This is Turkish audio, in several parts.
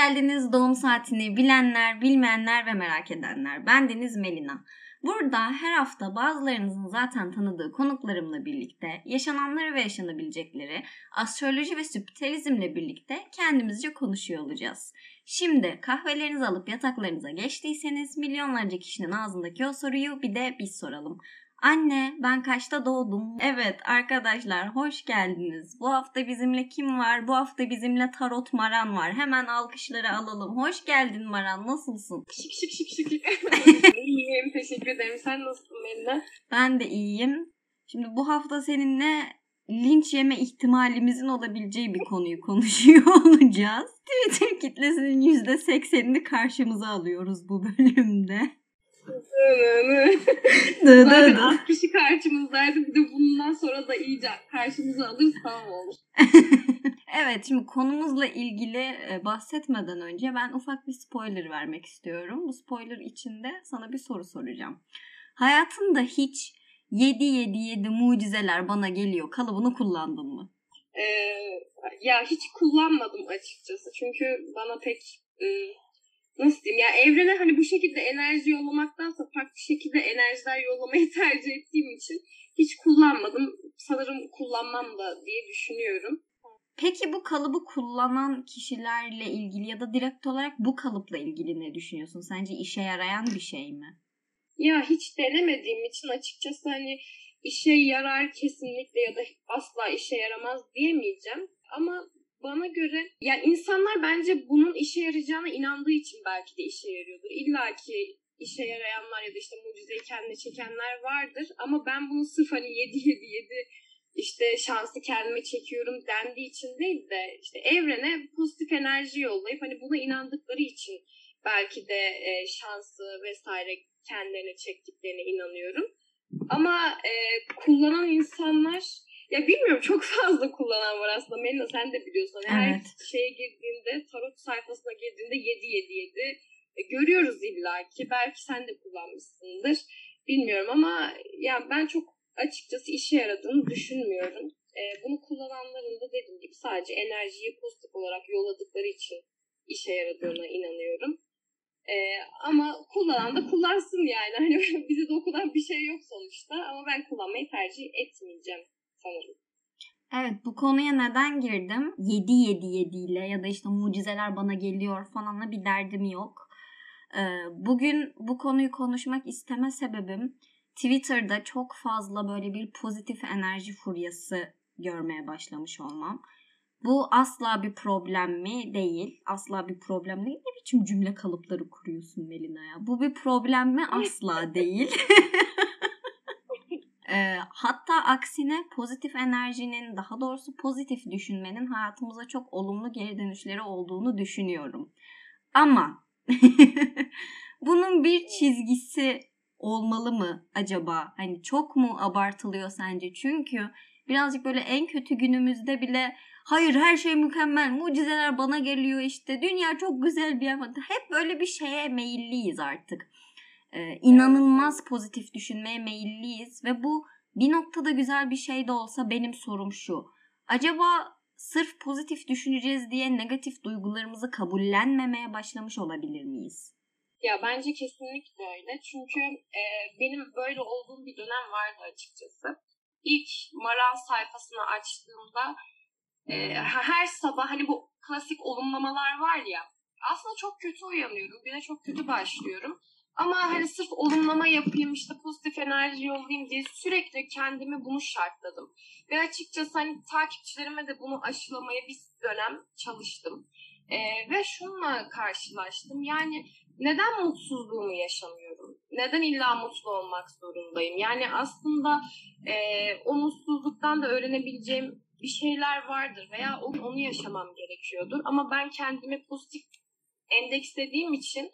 geldiniz doğum saatini bilenler, bilmeyenler ve merak edenler. Ben Deniz Melina. Burada her hafta bazılarınızın zaten tanıdığı konuklarımla birlikte yaşananları ve yaşanabilecekleri astroloji ve spiritualizmle birlikte kendimizce konuşuyor olacağız. Şimdi kahvelerinizi alıp yataklarınıza geçtiyseniz milyonlarca kişinin ağzındaki o soruyu bir de biz soralım. Anne ben kaçta doğdum? Evet arkadaşlar hoş geldiniz. Bu hafta bizimle kim var? Bu hafta bizimle Tarot Maran var. Hemen alkışları alalım. Hoş geldin Maran nasılsın? Şık şık şık şık. İyiyim teşekkür ederim. Sen nasılsın Melina? Ben de iyiyim. Şimdi bu hafta seninle linç yeme ihtimalimizin olabileceği bir konuyu konuşuyor olacağız. Twitter kitlesinin %80'ini karşımıza alıyoruz bu bölümde. Zaten 60'ı karşımızdaydı. Bir de bundan sonra da iyice karşımıza alırız tamam olur. evet şimdi konumuzla ilgili e, bahsetmeden önce ben ufak bir spoiler vermek istiyorum. Bu spoiler içinde sana bir soru soracağım. Hayatında hiç 7 7 7 mucizeler bana geliyor kalıbını kullandın mı? Ee, ya hiç kullanmadım açıkçası. Çünkü bana pek ıı, nasıl diyeyim ya evrene hani bu şekilde enerji yollamaktansa farklı şekilde enerjiler yollamayı tercih ettiğim için hiç kullanmadım. Sanırım kullanmam da diye düşünüyorum. Peki bu kalıbı kullanan kişilerle ilgili ya da direkt olarak bu kalıpla ilgili ne düşünüyorsun? Sence işe yarayan bir şey mi? Ya hiç denemediğim için açıkçası hani işe yarar kesinlikle ya da asla işe yaramaz diyemeyeceğim. Ama bana göre yani insanlar bence bunun işe yarayacağına inandığı için belki de işe yarıyordur. İlla ki işe yarayanlar ya da işte mucizeyi kendine çekenler vardır. Ama ben bunu sırf hani 7 7 7 işte şansı kendime çekiyorum dendiği için değil de işte evrene pozitif enerji yollayıp hani buna inandıkları için belki de e, şansı vesaire kendilerine çektiklerine inanıyorum. Ama e, kullanan insanlar ya bilmiyorum çok fazla kullanan var aslında. Melina sen de biliyorsun. Hani evet. Her şeye girdiğinde tarot sayfasına girdiğinde 7 7 7 e, görüyoruz illa ki. Belki sen de kullanmışsındır. Bilmiyorum ama yani ben çok açıkçası işe yaradığını düşünmüyorum. E, bunu kullananların da dediğim gibi sadece enerjiyi pozitif olarak yolladıkları için işe yaradığına inanıyorum. E, ama kullanan da kullansın yani. Hani bize dokunan bir şey yok sonuçta ama ben kullanmayı tercih etmeyeceğim sanırım. Evet bu konuya neden girdim? 7 7 7 ile ya da işte mucizeler bana geliyor falanla bir derdim yok. Ee, bugün bu konuyu konuşmak isteme sebebim Twitter'da çok fazla böyle bir pozitif enerji furyası görmeye başlamış olmam. Bu asla bir problem mi? Değil. Asla bir problem değil. Ne biçim cümle kalıpları kuruyorsun Melina ya? Bu bir problem mi? Asla değil. E, hatta aksine pozitif enerjinin daha doğrusu pozitif düşünmenin hayatımıza çok olumlu geri dönüşleri olduğunu düşünüyorum. Ama bunun bir çizgisi olmalı mı acaba? Hani çok mu abartılıyor sence? Çünkü birazcık böyle en kötü günümüzde bile hayır her şey mükemmel, mucizeler bana geliyor işte, dünya çok güzel bir yer. Hep böyle bir şeye meyilliyiz artık e, inanılmaz pozitif düşünmeye meyilliyiz ve bu bir noktada güzel bir şey de olsa benim sorum şu. Acaba sırf pozitif düşüneceğiz diye negatif duygularımızı kabullenmemeye başlamış olabilir miyiz? Ya bence kesinlikle öyle. Çünkü e, benim böyle olduğum bir dönem vardı açıkçası. İlk Maral sayfasını açtığımda e, her sabah hani bu klasik olumlamalar var ya aslında çok kötü uyanıyorum. Güne çok kötü başlıyorum. Ama hani sırf olumlama yapayım işte pozitif enerji yollayayım diye sürekli kendimi bunu şartladım. Ve açıkçası hani takipçilerime de bunu aşılamaya bir dönem çalıştım. Ee, ve şununla karşılaştım. Yani neden mutsuzluğumu yaşamıyorum? Neden illa mutlu olmak zorundayım? Yani aslında e, o mutsuzluktan da öğrenebileceğim bir şeyler vardır veya onu, onu yaşamam gerekiyordur. Ama ben kendimi pozitif endekslediğim için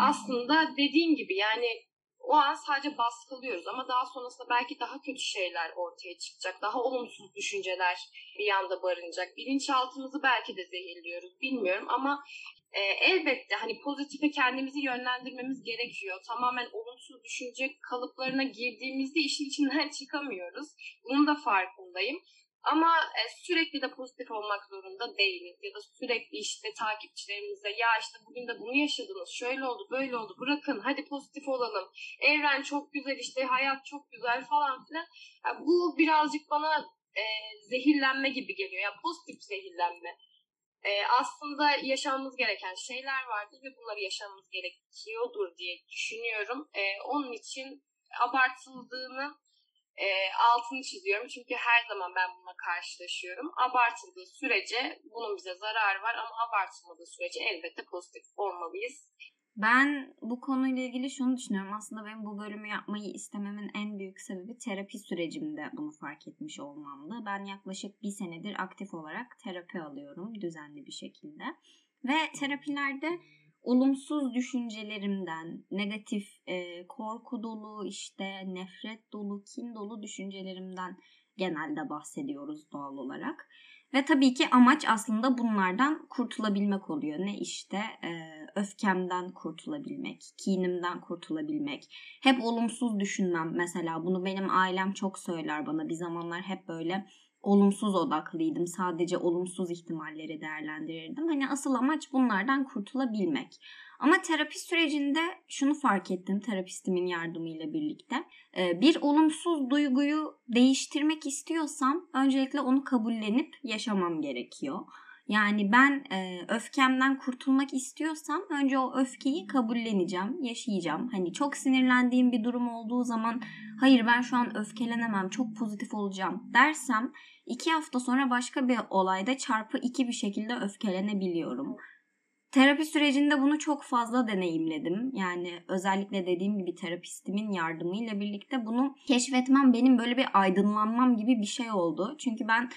aslında dediğin gibi yani o an sadece baskılıyoruz ama daha sonrasında belki daha kötü şeyler ortaya çıkacak. Daha olumsuz düşünceler bir yanda barınacak. Bilinçaltımızı belki de zehirliyoruz bilmiyorum ama e, elbette hani pozitife kendimizi yönlendirmemiz gerekiyor. Tamamen olumsuz düşünce kalıplarına girdiğimizde işin içinden çıkamıyoruz. Bunun da farkındayım. Ama e, sürekli de pozitif olmak zorunda değiliz. Ya da sürekli işte takipçilerimize ya işte bugün de bunu yaşadınız, şöyle oldu, böyle oldu, bırakın hadi pozitif olalım. Evren çok güzel işte, hayat çok güzel falan filan. Yani bu birazcık bana e, zehirlenme gibi geliyor. Yani pozitif zehirlenme. E, aslında yaşamamız gereken şeyler vardır ve bunları yaşamamız gerekiyordur diye düşünüyorum. E, onun için abartıldığını e, altını çiziyorum. Çünkü her zaman ben bununla karşılaşıyorum. Abartıldığı sürece bunun bize zararı var ama abartılmadığı sürece elbette pozitif olmalıyız. Ben bu konuyla ilgili şunu düşünüyorum. Aslında benim bu bölümü yapmayı istememin en büyük sebebi terapi sürecimde bunu fark etmiş olmamdı. Ben yaklaşık bir senedir aktif olarak terapi alıyorum düzenli bir şekilde. Ve terapilerde olumsuz düşüncelerimden, negatif, e, korku dolu, işte nefret dolu, kin dolu düşüncelerimden genelde bahsediyoruz doğal olarak. Ve tabii ki amaç aslında bunlardan kurtulabilmek oluyor. Ne işte e, öfkemden kurtulabilmek, kinimden kurtulabilmek. Hep olumsuz düşünmem mesela. Bunu benim ailem çok söyler bana. Bir zamanlar hep böyle olumsuz odaklıydım. Sadece olumsuz ihtimalleri değerlendirirdim. Hani asıl amaç bunlardan kurtulabilmek. Ama terapi sürecinde şunu fark ettim terapistimin yardımıyla birlikte. Ee, bir olumsuz duyguyu değiştirmek istiyorsam öncelikle onu kabullenip yaşamam gerekiyor. Yani ben e, öfkemden kurtulmak istiyorsam önce o öfkeyi kabulleneceğim, yaşayacağım. Hani çok sinirlendiğim bir durum olduğu zaman hayır ben şu an öfkelenemem, çok pozitif olacağım dersem iki hafta sonra başka bir olayda çarpı iki bir şekilde öfkelenebiliyorum. Terapi sürecinde bunu çok fazla deneyimledim. Yani özellikle dediğim gibi terapistimin yardımıyla birlikte bunu keşfetmem benim böyle bir aydınlanmam gibi bir şey oldu. Çünkü ben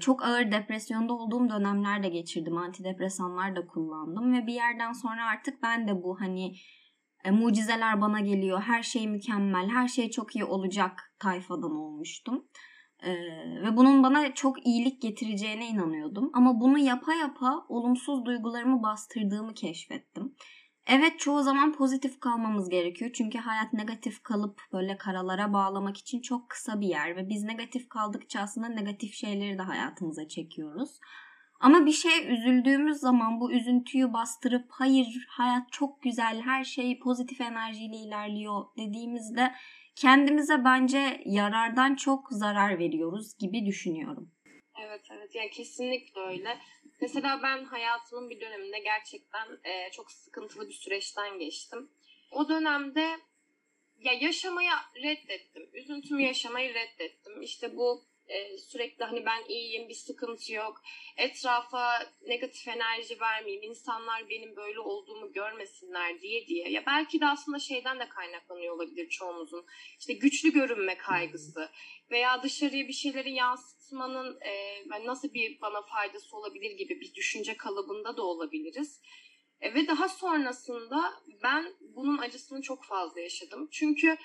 çok ağır depresyonda olduğum dönemler de geçirdim. Antidepresanlar da kullandım ve bir yerden sonra artık ben de bu hani e, mucizeler bana geliyor, her şey mükemmel, her şey çok iyi olacak tayfadan olmuştum. Ee, ve bunun bana çok iyilik getireceğine inanıyordum. Ama bunu yapa yapa olumsuz duygularımı bastırdığımı keşfettim. Evet çoğu zaman pozitif kalmamız gerekiyor. Çünkü hayat negatif kalıp böyle karalara bağlamak için çok kısa bir yer. Ve biz negatif kaldıkça aslında negatif şeyleri de hayatımıza çekiyoruz. Ama bir şey üzüldüğümüz zaman bu üzüntüyü bastırıp hayır hayat çok güzel her şey pozitif enerjiyle ilerliyor dediğimizde kendimize bence yarardan çok zarar veriyoruz gibi düşünüyorum. Evet evet yani kesinlikle öyle. Mesela ben hayatımın bir döneminde gerçekten e, çok sıkıntılı bir süreçten geçtim. O dönemde ya yaşamaya reddettim. Üzüntümü yaşamayı reddettim. İşte bu e, sürekli hani ben iyiyim bir sıkıntı yok etrafa negatif enerji vermeyeyim insanlar benim böyle olduğumu görmesinler diye diye ya belki de aslında şeyden de kaynaklanıyor olabilir çoğumuzun işte güçlü görünme kaygısı veya dışarıya bir şeyleri yansıtmanın e, nasıl bir bana faydası olabilir gibi bir düşünce kalıbında da olabiliriz. E, ve daha sonrasında ben bunun acısını çok fazla yaşadım. Çünkü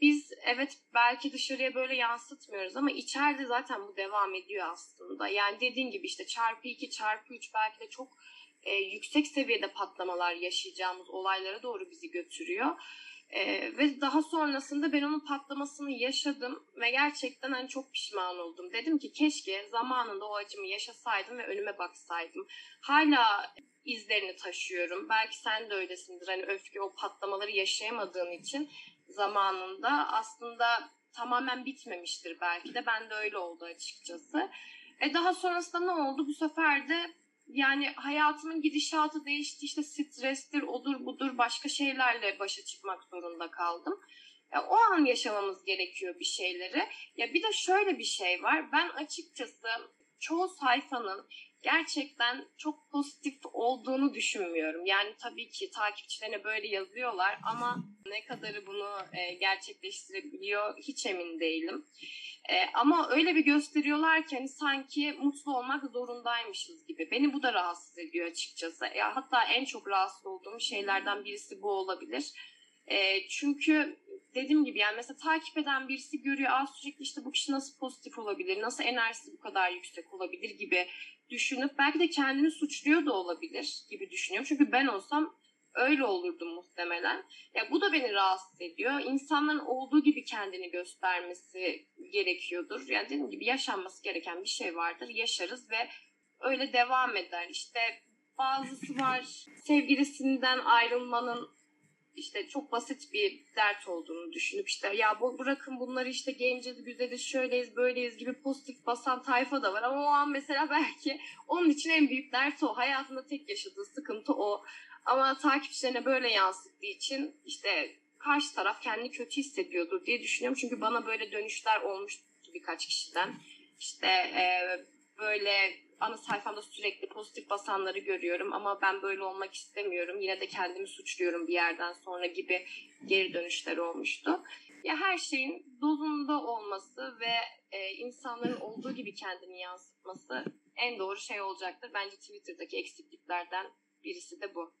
biz evet belki dışarıya böyle yansıtmıyoruz ama içeride zaten bu devam ediyor aslında. Yani dediğin gibi işte çarpı 2 çarpı 3 belki de çok e, yüksek seviyede patlamalar yaşayacağımız olaylara doğru bizi götürüyor. Ee, ve daha sonrasında ben onun patlamasını yaşadım ve gerçekten hani çok pişman oldum. Dedim ki keşke zamanında o acımı yaşasaydım ve önüme baksaydım. Hala izlerini taşıyorum. Belki sen de öylesindir. Hani öfke o patlamaları yaşayamadığın için zamanında aslında tamamen bitmemiştir belki de. Ben de öyle oldu açıkçası. E daha sonrasında ne oldu? Bu sefer de yani hayatımın gidişatı değişti. İşte strestir, odur budur başka şeylerle başa çıkmak zorunda kaldım. E, o an yaşamamız gerekiyor bir şeyleri. Ya bir de şöyle bir şey var. Ben açıkçası çoğu sayfanın gerçekten çok pozitif olduğunu düşünmüyorum. Yani tabii ki takipçilerine böyle yazıyorlar ama ne kadarı bunu e, gerçekleştirebiliyor hiç emin değilim. E, ama öyle bir gösteriyorlar ki hani sanki mutlu olmak zorundaymışız gibi. Beni bu da rahatsız ediyor açıkçası. Ya, hatta en çok rahatsız olduğum şeylerden birisi bu olabilir. E, çünkü dediğim gibi yani mesela takip eden birisi görüyor Aa, sürekli işte bu kişi nasıl pozitif olabilir, nasıl enerjisi bu kadar yüksek olabilir gibi düşünüp belki de kendini suçluyor da olabilir gibi düşünüyorum. Çünkü ben olsam öyle olurdu muhtemelen. Ya bu da beni rahatsız ediyor. İnsanların olduğu gibi kendini göstermesi gerekiyordur. Yani dediğim gibi yaşanması gereken bir şey vardır. Yaşarız ve öyle devam eder. İşte bazısı var sevgilisinden ayrılmanın işte çok basit bir dert olduğunu düşünüp işte ya bu, bırakın bunları işte genciz, güzeliz, şöyleyiz, böyleyiz gibi pozitif basan tayfa da var. Ama o an mesela belki onun için en büyük dert o. Hayatında tek yaşadığı sıkıntı o. Ama takipçilerine böyle yansıttığı için işte karşı taraf kendini kötü hissediyordur diye düşünüyorum. Çünkü bana böyle dönüşler olmuş birkaç kişiden. İşte e, böyle ana sayfamda sürekli pozitif basanları görüyorum ama ben böyle olmak istemiyorum. Yine de kendimi suçluyorum bir yerden sonra gibi geri dönüşler olmuştu. Ya her şeyin dozunda olması ve e, insanların olduğu gibi kendini yansıtması en doğru şey olacaktır. Bence Twitter'daki eksikliklerden birisi de bu.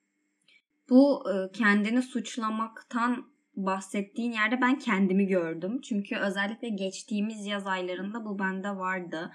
Bu e, kendini suçlamaktan bahsettiğin yerde ben kendimi gördüm. Çünkü özellikle geçtiğimiz yaz aylarında bu bende vardı.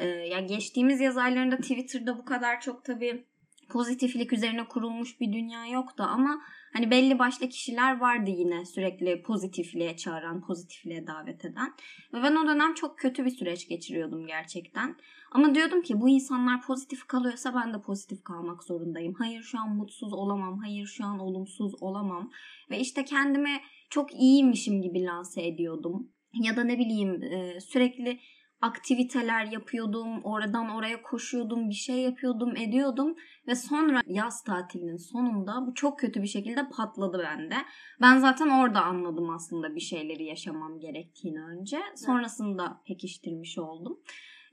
Ee, ya geçtiğimiz yaz aylarında Twitter'da bu kadar çok tabii pozitiflik üzerine kurulmuş bir dünya yoktu ama hani belli başlı kişiler vardı yine sürekli pozitifliğe çağıran, pozitifliğe davet eden. Ve ben o dönem çok kötü bir süreç geçiriyordum gerçekten. Ama diyordum ki bu insanlar pozitif kalıyorsa ben de pozitif kalmak zorundayım. Hayır şu an mutsuz olamam, hayır şu an olumsuz olamam. Ve işte kendime çok iyiymişim gibi lanse ediyordum. Ya da ne bileyim sürekli aktiviteler yapıyordum. Oradan oraya koşuyordum. Bir şey yapıyordum, ediyordum. Ve sonra yaz tatilinin sonunda bu çok kötü bir şekilde patladı bende. Ben zaten orada anladım aslında bir şeyleri yaşamam gerektiğini önce. Sonrasında pekiştirmiş oldum.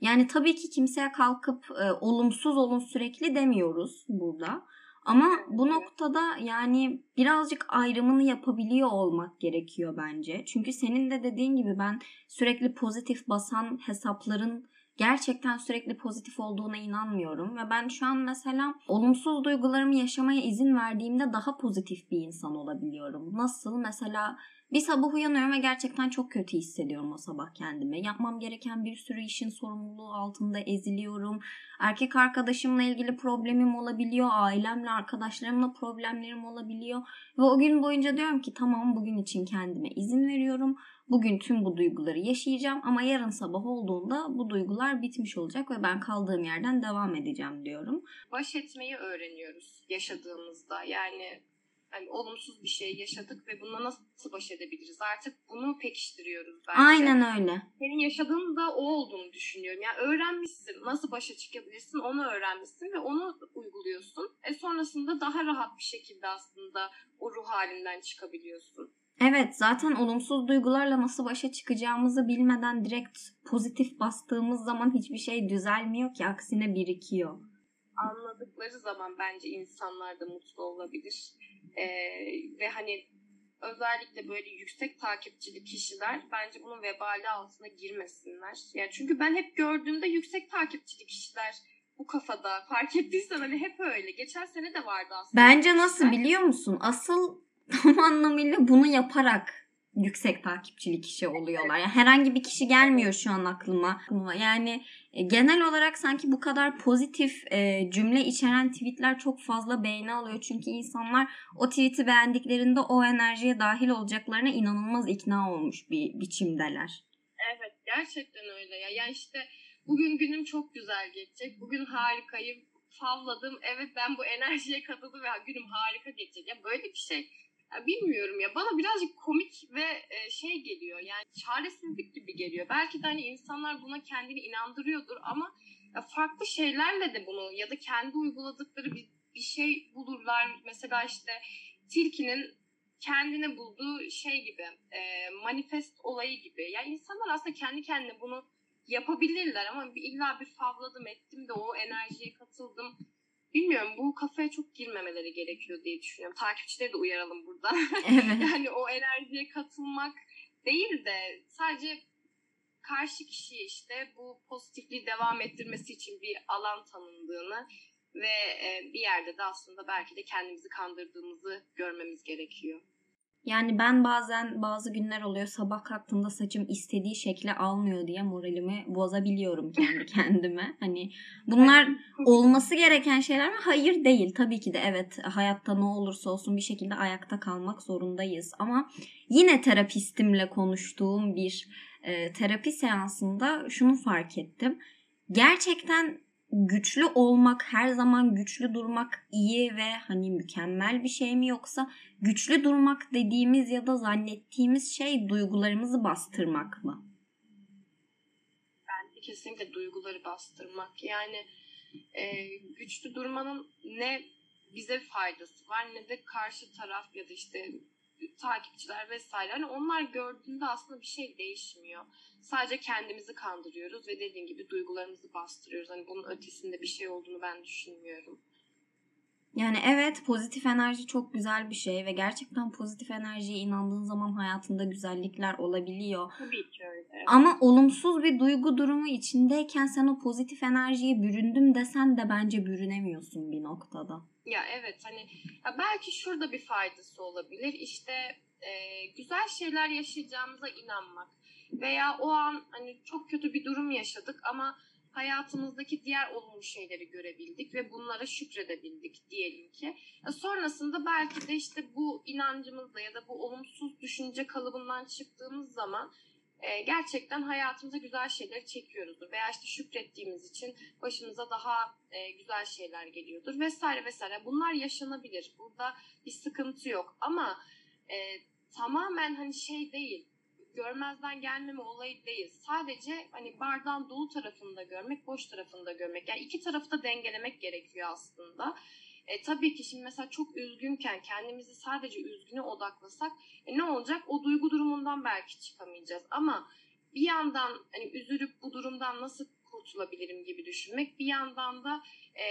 Yani tabii ki kimseye kalkıp e, olumsuz olun sürekli demiyoruz burada. Ama bu noktada yani birazcık ayrımını yapabiliyor olmak gerekiyor bence. Çünkü senin de dediğin gibi ben sürekli pozitif basan hesapların gerçekten sürekli pozitif olduğuna inanmıyorum ve ben şu an mesela olumsuz duygularımı yaşamaya izin verdiğimde daha pozitif bir insan olabiliyorum. Nasıl? Mesela bir sabah uyanıyorum ve gerçekten çok kötü hissediyorum o sabah kendimi. Yapmam gereken bir sürü işin sorumluluğu altında eziliyorum. Erkek arkadaşımla ilgili problemim olabiliyor. Ailemle, arkadaşlarımla problemlerim olabiliyor. Ve o gün boyunca diyorum ki tamam bugün için kendime izin veriyorum. Bugün tüm bu duyguları yaşayacağım ama yarın sabah olduğunda bu duygular bitmiş olacak ve ben kaldığım yerden devam edeceğim diyorum. Baş etmeyi öğreniyoruz yaşadığımızda. Yani hani olumsuz bir şey yaşadık ve bununla nasıl baş edebiliriz? Artık bunu pekiştiriyoruz bence. Aynen öyle. Senin yaşadığın da o olduğunu düşünüyorum. Yani öğrenmişsin. Nasıl başa çıkabilirsin onu öğrenmişsin ve onu uyguluyorsun. E sonrasında daha rahat bir şekilde aslında o ruh halinden çıkabiliyorsun. Evet zaten olumsuz duygularla nasıl başa çıkacağımızı bilmeden direkt pozitif bastığımız zaman hiçbir şey düzelmiyor ki aksine birikiyor. Anladıkları zaman bence insanlar da mutlu olabilir. Ee, ve hani özellikle böyle yüksek takipçili kişiler bence bunun vebali altına girmesinler. Yani çünkü ben hep gördüğümde yüksek takipçili kişiler bu kafada. Fark ettiysen hani hep öyle. Geçen sene de vardı aslında. Bence nasıl biliyor musun? Asıl tam anlamıyla bunu yaparak yüksek takipçili kişi oluyorlar. Yani herhangi bir kişi gelmiyor şu an aklıma. Yani e, genel olarak sanki bu kadar pozitif e, cümle içeren tweetler çok fazla beğeni alıyor. Çünkü insanlar o tweet'i beğendiklerinde o enerjiye dahil olacaklarına inanılmaz ikna olmuş bir biçimdeler. Evet gerçekten öyle ya. Yani işte bugün günüm çok güzel geçecek. Bugün harikayım. Favladım. Evet ben bu enerjiye katıldım ve günüm harika geçecek. Ya böyle bir şey ya bilmiyorum ya bana birazcık komik ve e, şey geliyor yani çaresizlik gibi geliyor. Belki de hani insanlar buna kendini inandırıyordur ama farklı şeylerle de bunu ya da kendi uyguladıkları bir, bir şey bulurlar. Mesela işte tilkinin kendine bulduğu şey gibi e, manifest olayı gibi. Yani insanlar aslında kendi kendine bunu yapabilirler ama illa bir favladım ettim de o enerjiye katıldım bilmiyorum bu kafaya çok girmemeleri gerekiyor diye düşünüyorum. Takipçileri de uyaralım burada. Evet. yani o enerjiye katılmak değil de sadece karşı kişiye işte bu pozitifliği devam ettirmesi için bir alan tanındığını ve e, bir yerde de aslında belki de kendimizi kandırdığımızı görmemiz gerekiyor. Yani ben bazen bazı günler oluyor sabah kalktığımda saçım istediği şekli almıyor diye moralimi bozabiliyorum kendi kendime. Hani bunlar olması gereken şeyler mi? Hayır değil. Tabii ki de evet hayatta ne olursa olsun bir şekilde ayakta kalmak zorundayız. Ama yine terapistimle konuştuğum bir e, terapi seansında şunu fark ettim. Gerçekten güçlü olmak, her zaman güçlü durmak iyi ve hani mükemmel bir şey mi yoksa güçlü durmak dediğimiz ya da zannettiğimiz şey duygularımızı bastırmak mı? Bence kesinlikle duyguları bastırmak. Yani e, güçlü durmanın ne bize faydası var ne de karşı taraf ya da işte takipçiler vesaire. Hani onlar gördüğünde aslında bir şey değişmiyor. Sadece kendimizi kandırıyoruz ve dediğim gibi duygularımızı bastırıyoruz. Hani bunun ötesinde bir şey olduğunu ben düşünmüyorum. Yani evet pozitif enerji çok güzel bir şey ve gerçekten pozitif enerjiye inandığın zaman hayatında güzellikler olabiliyor. Tabii ki öyle. Ama olumsuz bir duygu durumu içindeyken sen o pozitif enerjiye büründüm desen de bence bürünemiyorsun bir noktada. Ya evet hani ya belki şurada bir faydası olabilir. İşte e, güzel şeyler yaşayacağımıza inanmak veya o an hani çok kötü bir durum yaşadık ama hayatımızdaki diğer olumlu şeyleri görebildik ve bunlara şükredebildik diyelim ki. Sonrasında belki de işte bu inancımızla ya da bu olumsuz düşünce kalıbından çıktığımız zaman e, gerçekten hayatımıza güzel şeyler çekiyoruzdur. Veya işte şükrettiğimiz için başımıza daha e, güzel şeyler geliyordur vesaire vesaire. Bunlar yaşanabilir. Burada bir sıkıntı yok ama e, tamamen hani şey değil görmezden gelmeme olayı değil. Sadece hani bardağın dolu tarafında görmek, boş tarafında görmek. Yani iki tarafı da dengelemek gerekiyor aslında. E, tabii ki şimdi mesela çok üzgünken kendimizi sadece üzgüne odaklasak e, ne olacak? O duygu durumundan belki çıkamayacağız. Ama bir yandan hani üzülüp bu durumdan nasıl kurtulabilirim gibi düşünmek. Bir yandan da e,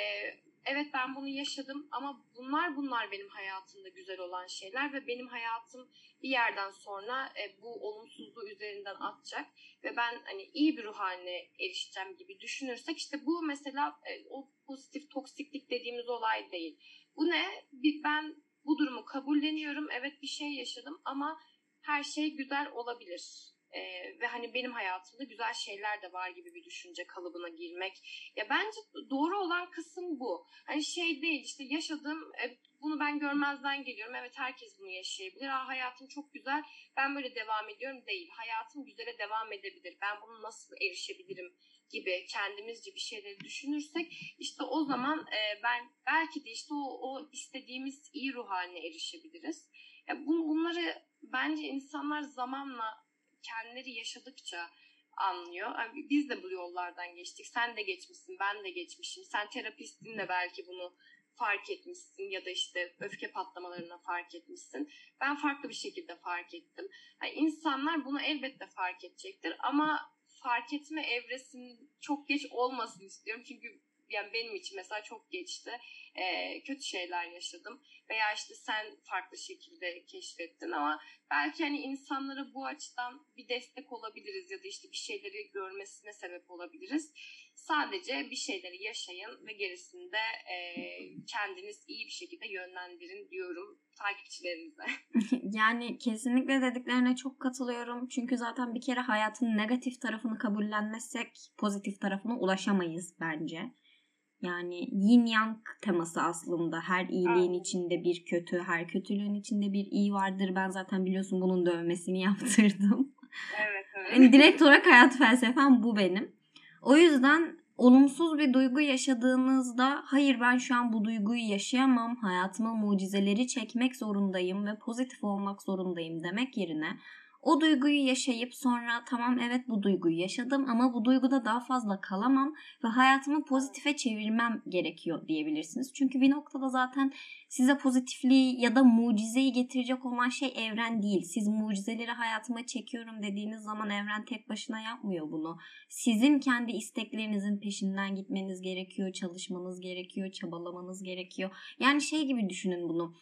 evet ben bunu yaşadım ama bunlar bunlar benim hayatımda güzel olan şeyler ve benim hayatım bir yerden sonra e, bu olumsuzluğu üzerinden atacak ve ben hani iyi bir ruh haline erişeceğim gibi düşünürsek işte bu mesela e, o pozitif toksiklik dediğimiz olay değil. Bu ne? Bir, ben bu durumu kabulleniyorum. Evet bir şey yaşadım ama her şey güzel olabilir ee, ve hani benim hayatımda güzel şeyler de var gibi bir düşünce kalıbına girmek. Ya bence doğru olan kısım bu. Hani şey değil işte yaşadığım e, bunu ben görmezden geliyorum. Evet herkes bunu yaşayabilir. Aa, hayatım çok güzel. Ben böyle devam ediyorum değil. Hayatım güzele devam edebilir. Ben bunu nasıl erişebilirim gibi kendimizce bir şeyleri düşünürsek işte o zaman e, ben belki de işte o, o istediğimiz iyi ruh haline erişebiliriz. Ya bu, bunları bence insanlar zamanla kendileri yaşadıkça anlıyor. Yani biz de bu yollardan geçtik. Sen de geçmişsin, ben de geçmişim. Sen terapistin de belki bunu fark etmişsin ya da işte öfke patlamalarına fark etmişsin. Ben farklı bir şekilde fark ettim. Yani insanlar bunu elbette fark edecektir ama fark etme evresinin çok geç olmasın istiyorum. Çünkü yani benim için mesela çok geçti. E, kötü şeyler yaşadım. Veya işte sen farklı şekilde keşfettin ama belki hani insanlara bu açıdan bir destek olabiliriz ya da işte bir şeyleri görmesine sebep olabiliriz. Sadece bir şeyleri yaşayın ve gerisinde e, kendiniz iyi bir şekilde yönlendirin diyorum takipçilerimize. yani kesinlikle dediklerine çok katılıyorum. Çünkü zaten bir kere hayatın negatif tarafını kabullenmezsek pozitif tarafına ulaşamayız bence. Yani yin yang teması aslında. Her iyiliğin evet. içinde bir kötü, her kötülüğün içinde bir iyi vardır. Ben zaten biliyorsun bunun dövmesini yaptırdım. Evet, evet. Yani direkt olarak hayat felsefem bu benim. O yüzden olumsuz bir duygu yaşadığınızda hayır ben şu an bu duyguyu yaşayamam. Hayatıma mucizeleri çekmek zorundayım ve pozitif olmak zorundayım demek yerine o duyguyu yaşayıp sonra tamam evet bu duyguyu yaşadım ama bu duyguda daha fazla kalamam ve hayatımı pozitife çevirmem gerekiyor diyebilirsiniz. Çünkü bir noktada zaten size pozitifliği ya da mucizeyi getirecek olan şey evren değil. Siz mucizeleri hayatıma çekiyorum dediğiniz zaman evren tek başına yapmıyor bunu. Sizin kendi isteklerinizin peşinden gitmeniz gerekiyor, çalışmanız gerekiyor, çabalamanız gerekiyor. Yani şey gibi düşünün bunu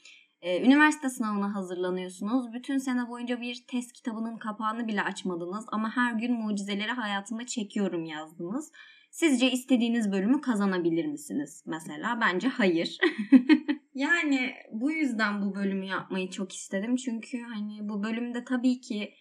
ee, üniversite sınavına hazırlanıyorsunuz. Bütün sene boyunca bir test kitabının kapağını bile açmadınız ama her gün mucizeleri hayatıma çekiyorum yazdınız. Sizce istediğiniz bölümü kazanabilir misiniz mesela? Bence hayır. yani bu yüzden bu bölümü yapmayı çok istedim. Çünkü hani bu bölümde tabii ki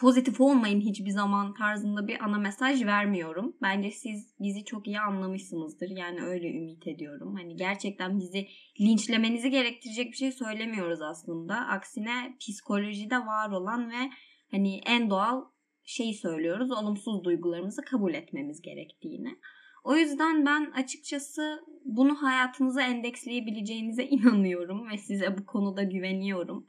pozitif olmayın hiçbir zaman tarzında bir ana mesaj vermiyorum. Bence siz bizi çok iyi anlamışsınızdır. Yani öyle ümit ediyorum. Hani gerçekten bizi linçlemenizi gerektirecek bir şey söylemiyoruz aslında. Aksine psikolojide var olan ve hani en doğal şeyi söylüyoruz. Olumsuz duygularımızı kabul etmemiz gerektiğini. O yüzden ben açıkçası bunu hayatınıza endeksleyebileceğinize inanıyorum ve size bu konuda güveniyorum.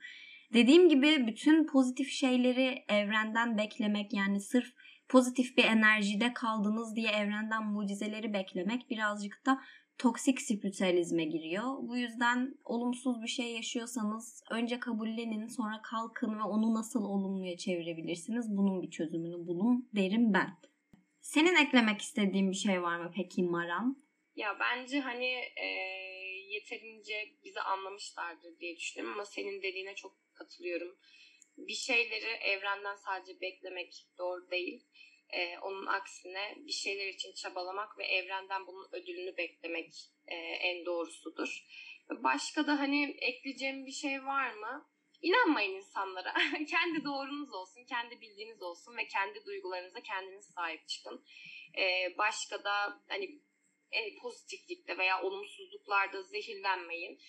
Dediğim gibi bütün pozitif şeyleri evrenden beklemek yani sırf pozitif bir enerjide kaldınız diye evrenden mucizeleri beklemek birazcık da toksik spiritüalizme giriyor. Bu yüzden olumsuz bir şey yaşıyorsanız önce kabullenin sonra kalkın ve onu nasıl olumluya çevirebilirsiniz bunun bir çözümünü bulun derim ben. Senin eklemek istediğin bir şey var mı peki Maran? Ya bence hani e, yeterince bizi anlamışlardır diye düşünüyorum ama senin dediğine çok katılıyorum. Bir şeyleri evrenden sadece beklemek doğru değil. Ee, onun aksine bir şeyler için çabalamak ve evrenden bunun ödülünü beklemek e, en doğrusudur. Başka da hani ekleyeceğim bir şey var mı? İnanmayın insanlara. kendi doğrunuz olsun, kendi bildiğiniz olsun ve kendi duygularınıza kendiniz sahip çıkın. Ee, başka da hani e, pozitiflikte veya olumsuzluklarda zehirlenmeyin.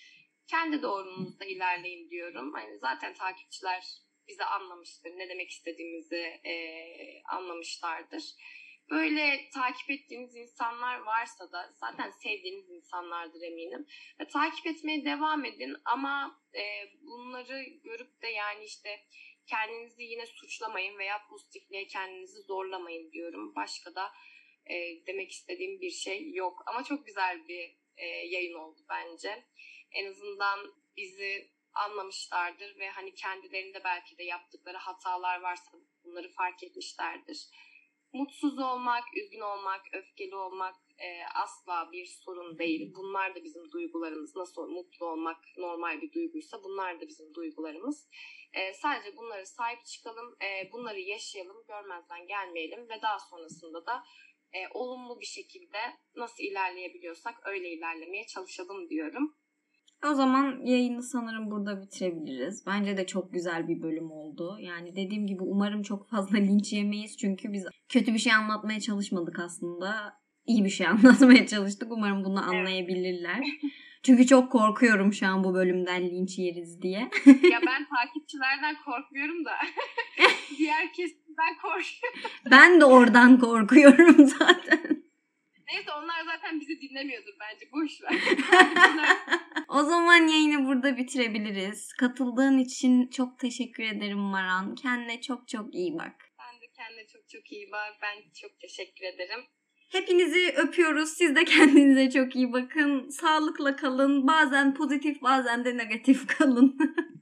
Kendi doğrunuzda ilerleyin diyorum. Hani zaten takipçiler bizi anlamıştır. Ne demek istediğimizi e, anlamışlardır. Böyle takip ettiğiniz insanlar varsa da zaten sevdiğiniz insanlardır eminim. E, takip etmeye devam edin ama e, bunları görüp de yani işte kendinizi yine suçlamayın veya pozitifliğe kendinizi zorlamayın diyorum. Başka da e, demek istediğim bir şey yok. Ama çok güzel bir e, yayın oldu bence. En azından bizi anlamışlardır ve hani kendilerinde belki de yaptıkları hatalar varsa bunları fark etmişlerdir. Mutsuz olmak, üzgün olmak, öfkeli olmak e, asla bir sorun değil. Bunlar da bizim duygularımız. Nasıl mutlu olmak normal bir duyguysa bunlar da bizim duygularımız. E, sadece bunları sahip çıkalım, e, bunları yaşayalım, görmezden gelmeyelim ve daha sonrasında da e, olumlu bir şekilde nasıl ilerleyebiliyorsak öyle ilerlemeye çalışalım diyorum. O zaman yayını sanırım burada bitirebiliriz. Bence de çok güzel bir bölüm oldu. Yani dediğim gibi umarım çok fazla linç yemeyiz. Çünkü biz kötü bir şey anlatmaya çalışmadık aslında. İyi bir şey anlatmaya çalıştık. Umarım bunu anlayabilirler. Çünkü çok korkuyorum şu an bu bölümden linç yeriz diye. ya ben takipçilerden korkmuyorum da diğer kesimden korkuyorum. Ben de oradan korkuyorum zaten. Neyse onlar zaten bizi dinlemiyordur bence. Boş ver. o zaman yayını burada bitirebiliriz. Katıldığın için çok teşekkür ederim Maran. Kendine çok çok iyi bak. Sen de kendine çok çok iyi bak. Ben çok teşekkür ederim. Hepinizi öpüyoruz. Siz de kendinize çok iyi bakın. Sağlıkla kalın. Bazen pozitif bazen de negatif kalın.